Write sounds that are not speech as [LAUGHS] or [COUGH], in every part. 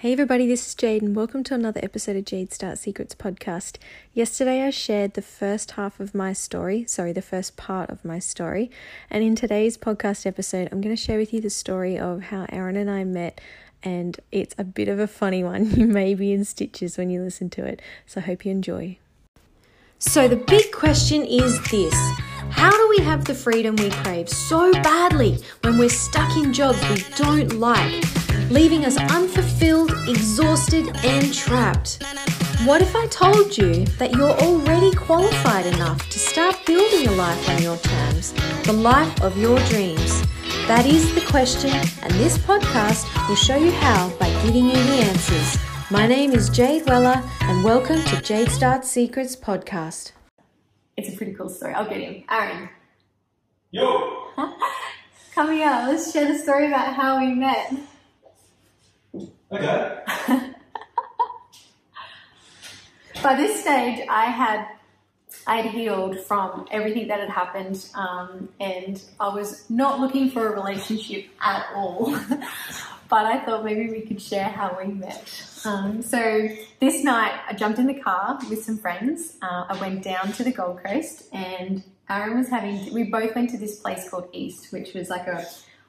Hey everybody, this is Jade, and welcome to another episode of Jade Start Secrets podcast. Yesterday I shared the first half of my story, sorry, the first part of my story, and in today's podcast episode, I'm going to share with you the story of how Aaron and I met, and it's a bit of a funny one. [LAUGHS] You may be in stitches when you listen to it, so I hope you enjoy. So, the big question is this How do we have the freedom we crave so badly when we're stuck in jobs we don't like? leaving us unfulfilled, exhausted, and trapped. What if I told you that you're already qualified enough to start building a life on your terms, the life of your dreams? That is the question, and this podcast will show you how by giving you the answers. My name is Jade Weller, and welcome to Jade Start Secrets podcast. It's a pretty cool story. I'll get him. Aaron. Yo! [LAUGHS] Coming up, let's share the story about how we met. Okay. [LAUGHS] By this stage, I had I'd healed from everything that had happened, um, and I was not looking for a relationship at all. [LAUGHS] but I thought maybe we could share how we met. Um, so this night, I jumped in the car with some friends. Uh, I went down to the Gold Coast, and Aaron was having. We both went to this place called East, which was like a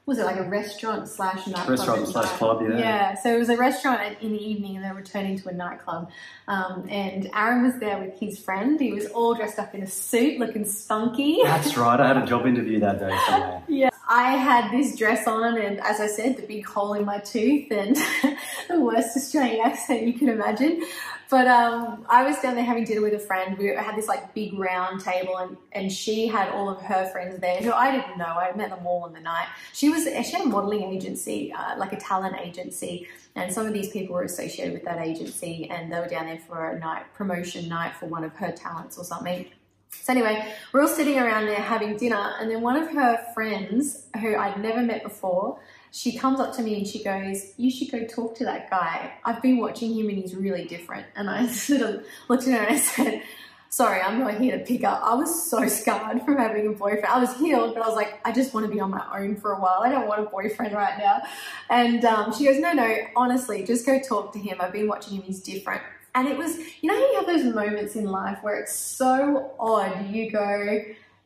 was it like a restaurant slash nightclub? Restaurant slash club, yeah. Yeah, so it was a restaurant in the evening and they were turning to a nightclub. Um, and Aaron was there with his friend. He was all dressed up in a suit, looking spunky. That's right, I had a job interview that day somewhere. [LAUGHS] yeah. I had this dress on, and as I said, the big hole in my tooth, and [LAUGHS] the worst Australian accent you can imagine. But um, I was down there having dinner with a friend. We had this like big round table, and, and she had all of her friends there who I didn't know. I met them all in the night. She was she had a modeling agency, uh, like a talent agency, and some of these people were associated with that agency, and they were down there for a night promotion night for one of her talents or something. So anyway, we're all sitting around there having dinner, and then one of her friends, who I'd never met before, she comes up to me and she goes, You should go talk to that guy. I've been watching him and he's really different. And I [LAUGHS] sort of looked at her and I said, Sorry, I'm not here to pick up. I was so scarred from having a boyfriend. I was healed, but I was like, I just want to be on my own for a while. I don't want a boyfriend right now. And um, she goes, No, no, honestly, just go talk to him. I've been watching him. He's different. And it was, you know, you have those moments in life where it's so odd. You go,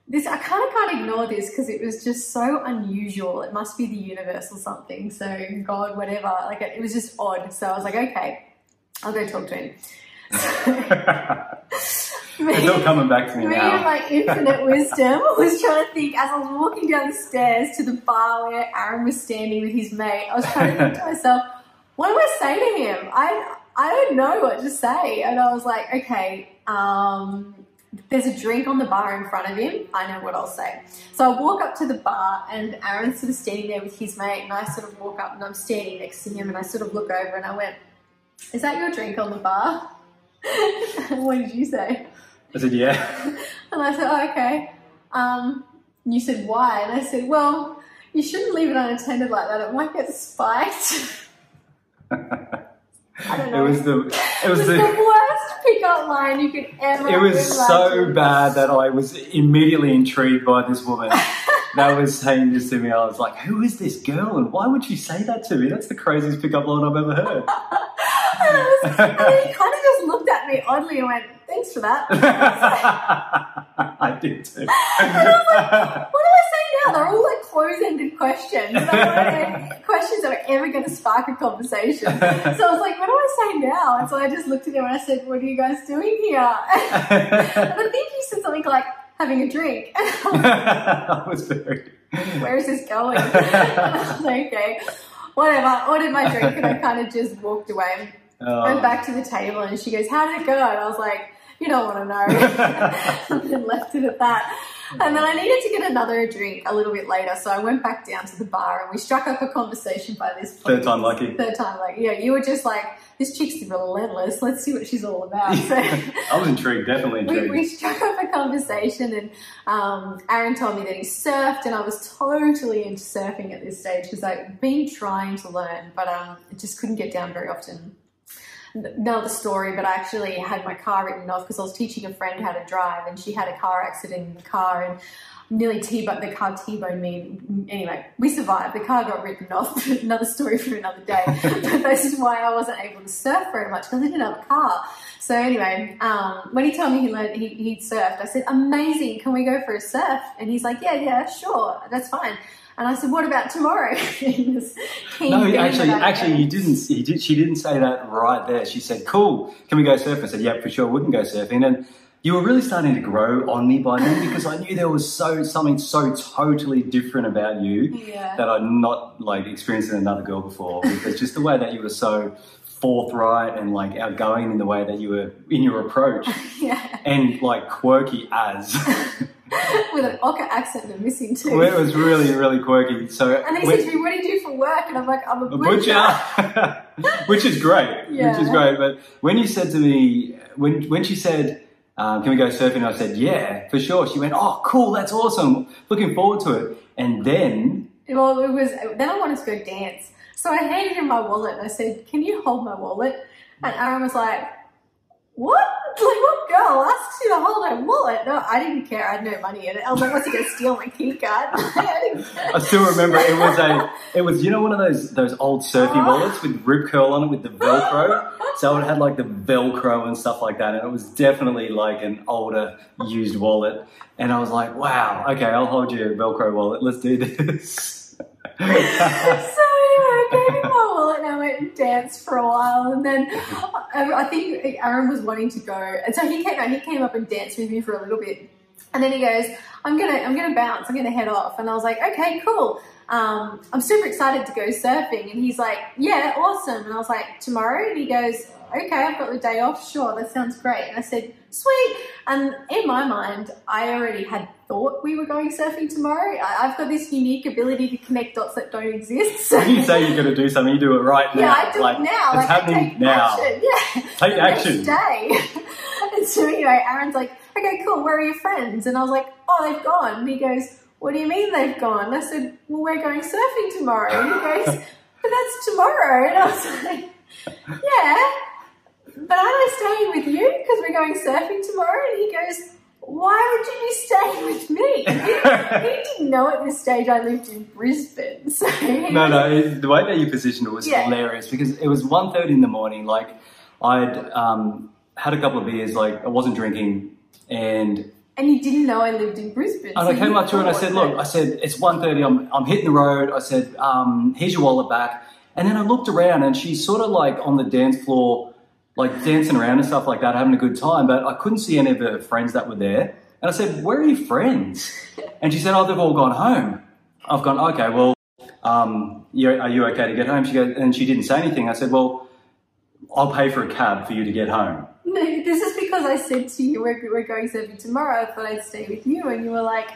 this I kind of can't ignore this because it was just so unusual. It must be the universe or something. So God, whatever. Like it, was just odd. So I was like, okay, I'll go talk to him. [LAUGHS] it's all coming back to me, [LAUGHS] me now. and my infinite wisdom [LAUGHS] was trying to think as I was walking down the stairs to the bar where Aaron was standing with his mate. I was trying to think to myself, what do I say to him? I I don't know what to say, and I was like, okay. Um, there's a drink on the bar in front of him. I know what I'll say. So I walk up to the bar and Aaron's sort of standing there with his mate and I sort of walk up and I'm standing next to him and I sort of look over and I went, is that your drink on the bar? [LAUGHS] what did you say? I said, yeah. [LAUGHS] And I said, oh, okay. Um, and you said, why? And I said, well, you shouldn't leave it unattended like that. It might get spiked. [LAUGHS] I don't know. [LAUGHS] It was the it It was was the the worst pickup line you could ever it was so bad that I was immediately intrigued by this woman. [LAUGHS] that was saying this to me. I was like, who is this girl and why would she say that to me? That's the craziest pickup line I've ever heard. [LAUGHS] And, was, and he kind of just looked at me oddly and went, thanks for that. I did too. And I was like, what do I say now? They're all like close-ended questions. [LAUGHS] Questions that are ever going to spark a conversation. So I was like, what do I say now? And so I just looked at him and I said, what are you guys doing here? and I think he said something like, having a drink. [LAUGHS] I was very. [LAUGHS] Where is this going? Like, okay, whatever. I ordered my drink and I kind of just walked away. Oh. Went back to the table and she goes, How did it go? And I was like, You don't want to know. and then left it at that. And then I needed to get another drink a little bit later. So I went back down to the bar and we struck up a conversation by this point. Third time lucky. Third time, lucky. yeah, you were just like, This chick's relentless. Let's see what she's all about. [LAUGHS] So I was intrigued, definitely we, intrigued. we struck up a conversation and um, Aaron told me that he surfed and I was totally into surfing at this stage because I'd been trying to learn but um, I just couldn't get down very often. Another story, but I actually had my car written off because I was teaching a friend how to drive, and she had a car accident in the car, and nearly T-boned the car T-boned me. Anyway, we survived. The car got written off. [LAUGHS] another story for another day. [LAUGHS] but this is why I wasn't able to surf very much because I didn't have a car. So anyway, um, when he told me he learned he he'd surfed, I said, "Amazing! Can we go for a surf?" And he's like, "Yeah, yeah, sure, that's fine." And I said, "What about tomorrow?" [LAUGHS] no, actually, actually, you didn't. You did, she didn't say that right there. She said, "Cool, can we go surfing?" I said, "Yeah, for sure, we can go surfing." And you were really starting to grow on me by then because I knew there was so something so totally different about you yeah. that I'd not like experienced in another girl before. Because just the way that you were so forthright and like outgoing in the way that you were in your approach, [LAUGHS] yeah. and like quirky as. [LAUGHS] with an Ocker accent and missing too. Well, it was really, really quirky. So, and he says to me, "What do you do for work?" And I'm like, "I'm a a butcher." butcher, [LAUGHS] which is great, which is great. But when you said to me, when when she said, um, "Can we go surfing?" I said, "Yeah, for sure." She went, "Oh, cool, that's awesome, looking forward to it." And then, Well, it was. Then I wanted to go dance, so I handed him my wallet and I said, "Can you hold my wallet?" And Aaron was like, "What? [LAUGHS] Like what girl asks you to hold her wallet?" No, I didn't care. I had no money in it. I was like, "What's he gonna steal my key card?" [LAUGHS] I. I still remember it was a, it was you know one of those those old surfy Oh. wallets with rip curl on it with the Velcro. So it had like the Velcro and stuff like that, and it was definitely like an older used wallet. And I was like, wow, okay, I'll hold your Velcro wallet. Let's do this. [LAUGHS] so my wallet and I went and danced for a while, and then I, think Aaron was wanting to go, and so he came. He came up and danced with me for a little bit, and then he goes, "I'm gonna, I'm gonna bounce. I'm gonna head off," and I was like, "Okay, cool." Um, I'm super excited to go surfing, and he's like, "Yeah, awesome." And I was like, "Tomorrow?" And he goes, "Okay, I've got the day off. Sure, that sounds great." And I said, "Sweet." And in my mind, I already had thought we were going surfing tomorrow. I, I've got this unique ability to connect dots that don't exist. So when you say you're going to do something, you do it right now. yeah, I do like, it now. It's like, happening take now. Action. [LAUGHS] Yeah. Take action. Day. [LAUGHS] and so anyway, Aaron's like, okay, cool. Where are your friends? And I was like, oh, they've gone. And he goes, what do you mean they've gone? And I said, well, we're going surfing tomorrow. And he goes, but that's tomorrow. And I was like, yeah, but aren't I staying with you because we're going surfing tomorrow? And he goes, why would you be staying with me? He, he didn't know at this stage I lived in Brisbane. [LAUGHS] So No, no, the way that you positioned it was Yeah. hilarious because it was 1.30 in the morning. Like, I'd um, had a couple of beers, like, I wasn't drinking, and And you didn't know I lived in Brisbane. And so I came up to her and I said, look, I said, it's 1.30, I'm, I'm hitting the road. I said, um, here's your wallet back. And then I looked around and she's sort of like on the dance floor, like dancing around and stuff like that, having a good time. But I couldn't see any of her friends that were there. And I said, where are your friends? [LAUGHS] And she said, oh, they've all gone home. I've gone, okay, well, um, you, are you okay to get home? She goes, and she didn't say anything. I said, well, I'll pay for a cab for you to get home. No, this is because I said to you, we're, we're going surfing tomorrow. I thought I'd stay with you. And you were like,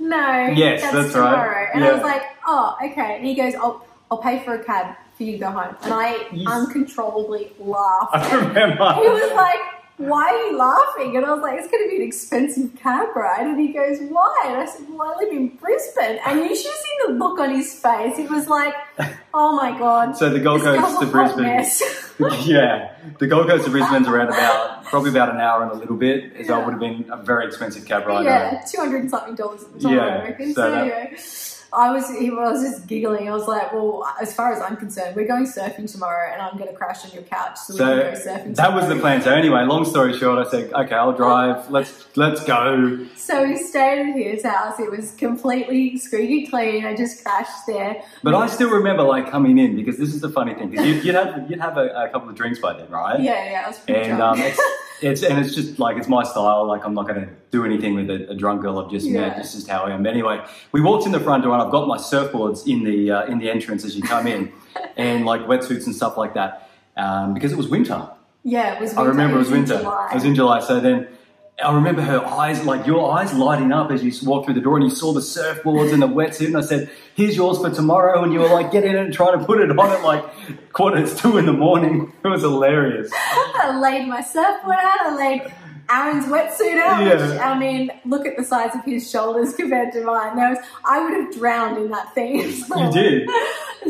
no, Yes, that's, that's right. tomorrow. And I was like, oh, okay. And he goes, I'll, I'll pay for a cab for you to go home. And I Yes. uncontrollably laughed. I remember. he was like, why are you laughing? And I was like, it's going to be an expensive cab ride. And he goes, why? And I said, well, I live in Brisbane. And you should have seen the look on his face. It was like, oh my God. So the Gold Coast to Brisbane. [LAUGHS] yeah, the Gold Coast to Brisbane's around about probably about an hour and a little bit. Yeah. that would have been a very expensive cab ride. yeah, uh, two hundred and something dollars at the time, Yeah, I reckon. so So, that- anyway, I was he was just giggling. I was like, "Well, as far as I'm concerned, we're going surfing tomorrow, and I'm going to crash on your couch so, So can go surfing." that was the plan. So anyway, long story short, I said, okay, I'll drive. Let's let's go. So we stayed at his house. It was completely squeaky clean. I just crashed there. But I still remember like coming in because this is the funny thing because you'd, you'd have you'd have a, a couple of drinks by then, right? Yeah, yeah, I was pretty And um, [LAUGHS] it's, and it's just like it's my style. Like I'm not going to do anything with a, a drunk girl I've just met. Yeah. It's just how I am. Anyway, we walked in the front door and I've got my surfboards in the uh, in the entrance as you come in, [LAUGHS] and like wetsuits and stuff like that um, because it was winter. yeah, it was. I remember it was in winter. July. It was in July. So then I remember her eyes, like your eyes lighting up as you walked through the door and you saw the surfboards and the wetsuit. And I said, here's yours for tomorrow. And you were like, get in and try to put it on at like quarter to two in the morning. [LAUGHS] It was hilarious. [LAUGHS] I laid my surfboard out. I laid Aaron's wetsuit out. Yeah. Which, I mean, look at the size of his shoulders [LAUGHS] compared to mine. There was, I would have drowned in that thing. You did. [LAUGHS]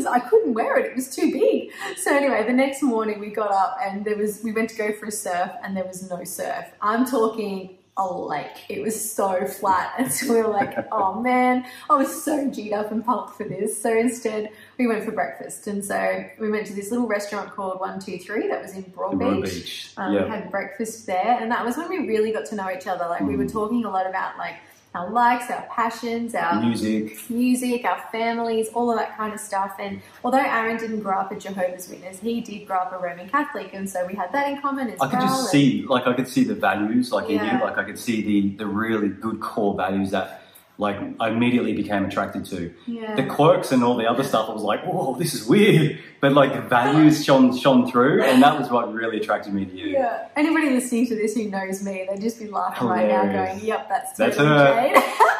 I couldn't wear it; it was too big. So anyway, the next morning we got up and there was we went to go for a surf and there was no surf. I'm talking a lake. It was so flat, and so we were like, [LAUGHS] "Oh man, I was so G'd up and pumped for this." So instead, we went for breakfast, and so we went to this little restaurant called One Two Three that was in Broad Broad Beach. Um, had breakfast there, and that was when we really got to know each other. Like we were Mm. talking a lot about like our likes, our passions, our Music. music, our families, all of that kind of stuff. And although Aaron didn't grow up a Jehovah's Witness, he did grow up a Roman Catholic, and so we had that in common as well. I could well. just see, like, I could see the values, like in you. Like, I could see the the really good core values that, like, I immediately became attracted to. yeah. The quirks and all the other stuff, I was like, "Whoa, this is weird," but like the values [LAUGHS] shone shone through, and that was what really attracted me to you. Yeah. Anybody listening to this who knows me, they'd just be laughing right now, going, "Yep, that's That's her." [LAUGHS]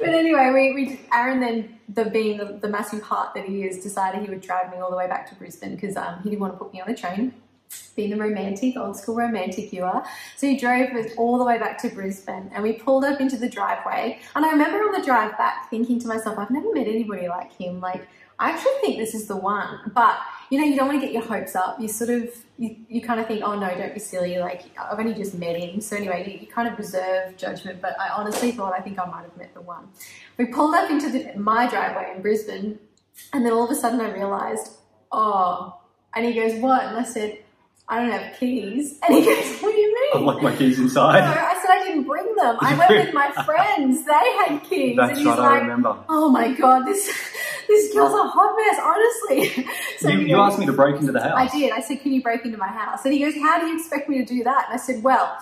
But anyway, we, we Aaron then, the being the, the massive heart that he is, decided he would drive me all the way back to Brisbane because um, he didn't want to put me on a train. Being the romantic, old school romantic you are. So he drove us all the way back to Brisbane and we pulled up into the driveway. And I remember on the drive back thinking to myself, I've never met anybody like him. Like, I actually think this is the one. But, you know, you don't want to get your hopes up. You sort of, you, you kind of think, oh no, don't be silly. Like, I've only just met him. So anyway, you, you kind of reserve judgment. But I honestly thought, I think I might have met the one. We pulled up into the, my driveway in Brisbane. And then all of a sudden I realized, oh, and he goes, what? And I said, I don't have keys. [LAUGHS] And he goes, what do you mean? I like my keys inside. No. I said I didn't bring them. I went with my [LAUGHS] friends. They had keys. That's and he's right, I like, remember. oh my god, this [LAUGHS] this girl's a hot mess, honestly. So You, he you asked me to break into the house. I did. I said, can you break into my house? And he goes, how do you expect me to do that? And I said, well,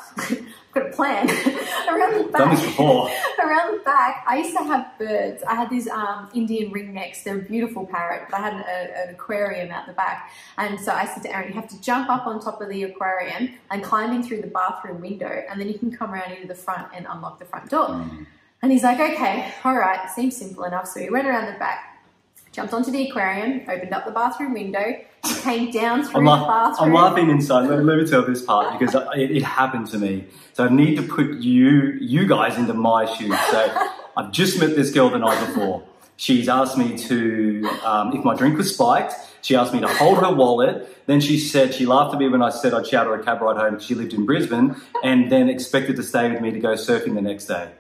A plan. [LAUGHS] around the Done this back, before. [LAUGHS] around the back, I used to have birds. I had these um, Indian ringnecks. They're a beautiful parrot, but I had an, a, an aquarium out the back. And so I said to Aaron, you have to jump up on top of the aquarium and climb in through the bathroom window, and then you can come around into the front and unlock the front door. Mm. And he's like, okay, all right, seems simple enough. So we went around the back, jumped onto the aquarium, opened up the bathroom window, came down through I'm, the bathroom. I'm laughing inside. Let, let me tell this part because it, it happened to me. So I need to put you you guys into my shoes. So [LAUGHS] I've just met this girl the night before. She's asked me to, um, if my drink was spiked, she asked me to hold her wallet. Then she said, she laughed at me when I said I'd shout her a cab ride home she lived in Brisbane and then expected to stay with me to go surfing the next day.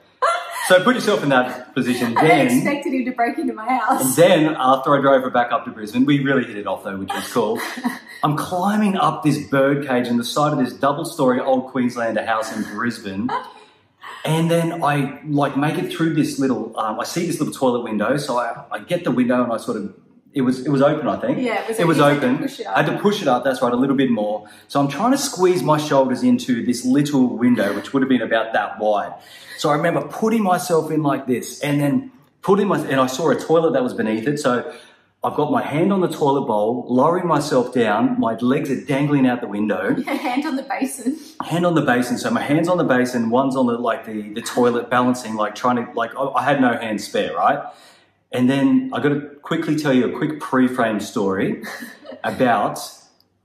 So put yourself in that position. I then expected him to break into my house. and then after I drove her back up to Brisbane, we really hit it off though, which was cool. [LAUGHS] I'm climbing up this bird cage on the side of this double story old Queenslander house in Brisbane. And then I like make it through this little, um, I see this little toilet window. So I, I get the window and I sort of, it was, it was open, I think. Yeah, it was It was open. You had to open. push it up. I had to push it up. That's right. A little bit more. So I'm trying to squeeze my shoulders into this little window, which would have been about that wide. So I remember putting myself in like this and then putting my, and I saw a toilet that was beneath it. So I've got my hand on the toilet bowl, lowering myself down. My legs are dangling out the window, [LAUGHS] Hand on the basin. hand on the basin. So my hand's on the basin, one's on the, like the, the toilet balancing, like trying to, like, I I had no hands spare, right? And then I've got to quickly tell you a quick pre-frame story [LAUGHS] about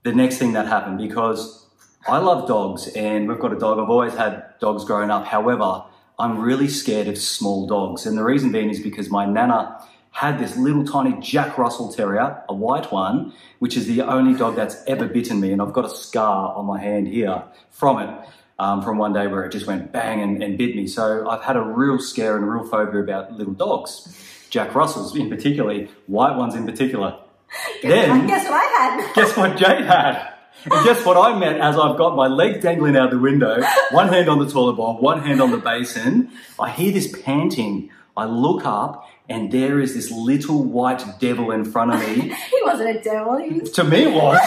the next thing that happened because I love dogs and we've got a dog. I've always had dogs growing up. However, I'm really scared of small dogs. And the reason being is because my nana had this little tiny Jack Russell Terrier, a white one, which is the only dog that's ever bitten me. And I've got a scar on my hand here from it. Um, from one day where it just went bang and, and bit me. So I've had a real scare and a real phobia about little dogs. Jack Russells in particular, white ones in particular. [LAUGHS] Then Guess what I had? [LAUGHS] guess what Jade had? And guess what I met as I've got my leg dangling out the window, one hand on the toilet bowl, one hand on the basin. I hear this panting. I look up and there is this little white devil in front of me. [LAUGHS] He wasn't a devil. He was, to me it was.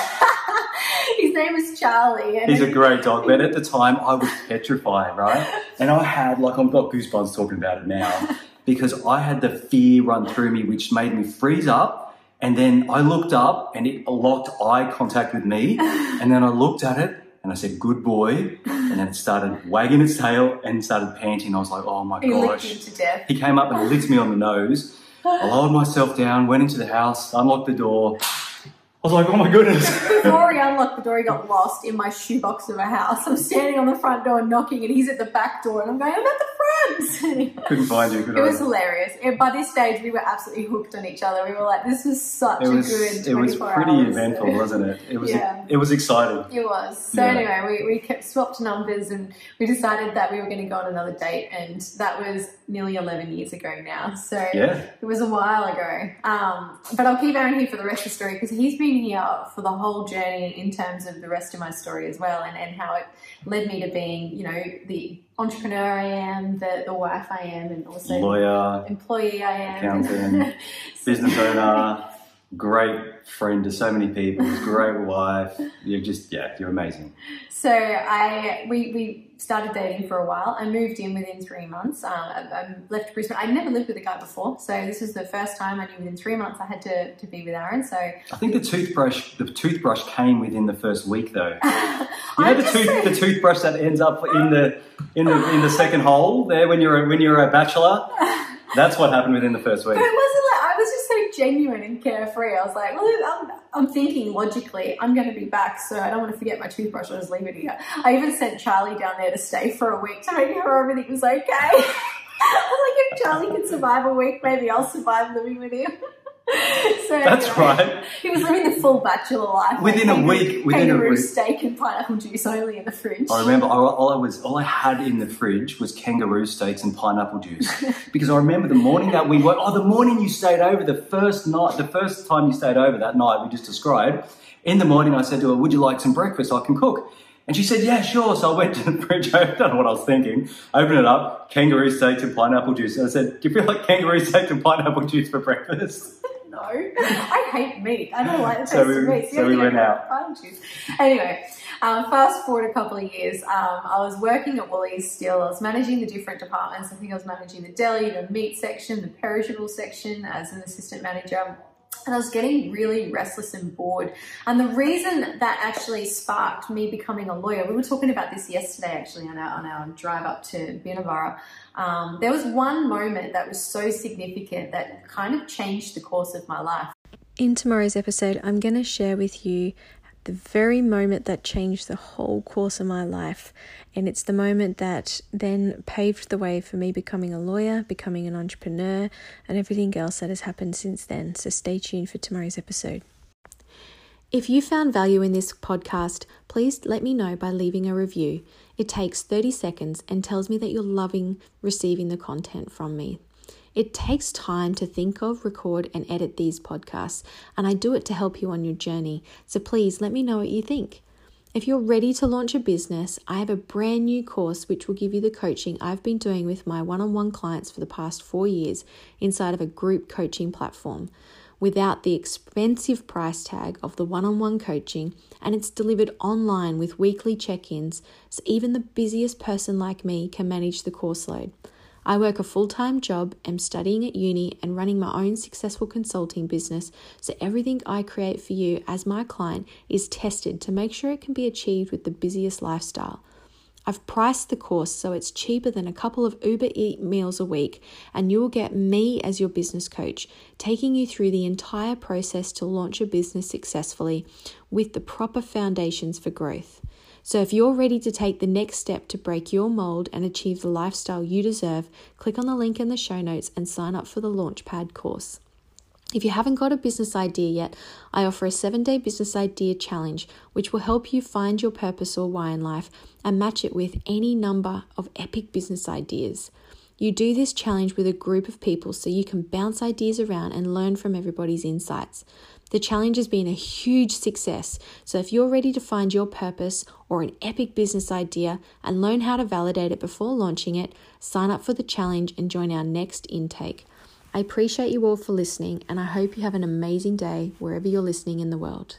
his name was Charlie. And He's a great dog, but at the time I was petrified, right? And I had, like, I've got goosebumps talking about it now because I had the fear run through me, which made me freeze up. And then I looked up and it locked eye contact with me. [LAUGHS] And then I looked at it and I said, good boy. And then it started wagging its tail and started panting. I was like, oh my he licked gosh. to death. He came up and licked me on the nose. I lowered myself down, went into the house, unlocked the door, I was like, oh my goodness. [LAUGHS] Before he unlocked the door, he got lost in my shoebox of a house. I'm standing on the front door knocking, and he's at the back door, and I'm going, I'm at the [LAUGHS] Couldn't find you. Could It I? was hilarious. And by this stage, we were absolutely hooked on each other. We were like, "This was such It was, a good." it was pretty hours. eventful, wasn't it? It was, Yeah. it was exciting. It was. So Yeah. anyway, we, we kept swapped numbers and we decided that we were going to go on another date, and that was nearly eleven years ago now. So Yeah. it was a while ago. Um, but I'll keep Aaron here for the rest of the story because he's been here for the whole journey in terms of the rest of my story as well, and, and how it led me to being, you know, the entrepreneur I am, the, the wife I am, and also Lawyer, employee I am. Accountant. [LAUGHS] business owner, [LAUGHS] great friend to so many people, great [LAUGHS] wife. You're just, yeah, you're amazing. So I we, we started dating for a while. I moved in within three months. Uh, I, I left Brisbane. I'd never lived with a guy before, so this is the first time I knew within three months I had to, to be with Aaron. So I think the toothbrush, the toothbrush came within the first week though. [LAUGHS] You know the, tooth, the toothbrush that ends up in the in the in the second hole there when you're a, when you're a bachelor. [LAUGHS] That's what happened within the first week. But it wasn't like was just so genuine and carefree. I was like, well, I'm, I'm thinking logically, I'm going to be back, so I don't want to forget my toothbrush. I'll just leave it here. I even sent Charlie down there to stay for a week to make sure everything was okay. [LAUGHS] I was like, if Charlie can survive a week, maybe I'll survive living with him. [LAUGHS] [LAUGHS] so That's anyway, right. He was living the full bachelor life. Within a Kangaroo- week- within a kangaroo week. steak and pineapple juice only in the fridge. I remember all, all I was all I had in the fridge was kangaroo steaks and pineapple juice [LAUGHS] because I remember the morning that we went. oh the morning you stayed over the first night the first time you stayed over that night we just described in the morning I said to her would you like some breakfast I can cook and she said yeah sure so I went to the fridge [LAUGHS] I don't know what I was thinking opened it up kangaroo steaks and pineapple juice and I said do you feel like kangaroo steaks and pineapple juice for breakfast [LAUGHS] No, I hate meat. I don't like the taste So we- of meat. so we went out. Anyway, um, fast forward a couple of years. Um, I was working at Woolies still. I was managing the different departments. I think I was managing the deli, the meat section, the perishable section as an assistant manager. And I was getting really restless and bored. And the reason that actually sparked me becoming a lawyer, we were talking about this yesterday actually on our, on our drive up to Binavara. Um, there was one moment that was so significant that kind of changed the course of my life. In tomorrow's episode, I'm going to share with you the very moment that changed the whole course of my life. And it's the moment that then paved the way for me becoming a lawyer, becoming an entrepreneur, and everything else that has happened since then. So stay tuned for tomorrow's episode. If you found value in this podcast, please let me know by leaving a review. It takes 30 seconds and tells me that you're loving receiving the content from me. It takes time to think of, record, and edit these podcasts, and I do it to help you on your journey. So please let me know what you think. If you're ready to launch a business, I have a brand new course which will give you the coaching I've been doing with my one on one clients for the past four years inside of a group coaching platform without the expensive price tag of the one on one coaching, and it's delivered online with weekly check ins so even the busiest person like me can manage the course load. I work a full time job, am studying at uni, and running my own successful consulting business, so everything I create for you as my client is tested to make sure it can be achieved with the busiest lifestyle. I've priced the course so it's cheaper than a couple of Uber Eat meals a week, and you will get me as your business coach, taking you through the entire process to launch your business successfully with the proper foundations for growth. So, if you're ready to take the next step to break your mold and achieve the lifestyle you deserve, click on the link in the show notes and sign up for the Launchpad course. If you haven't got a business idea yet, I offer a seven day business idea challenge, which will help you find your purpose or why in life and match it with any number of epic business ideas. You do this challenge with a group of people so you can bounce ideas around and learn from everybody's insights. The challenge has been a huge success, so if you're ready to find your purpose or an epic business idea and learn how to validate it before launching it, sign up for the challenge and join our next intake. I appreciate you all for listening, and I hope you have an amazing day wherever you're listening in the world.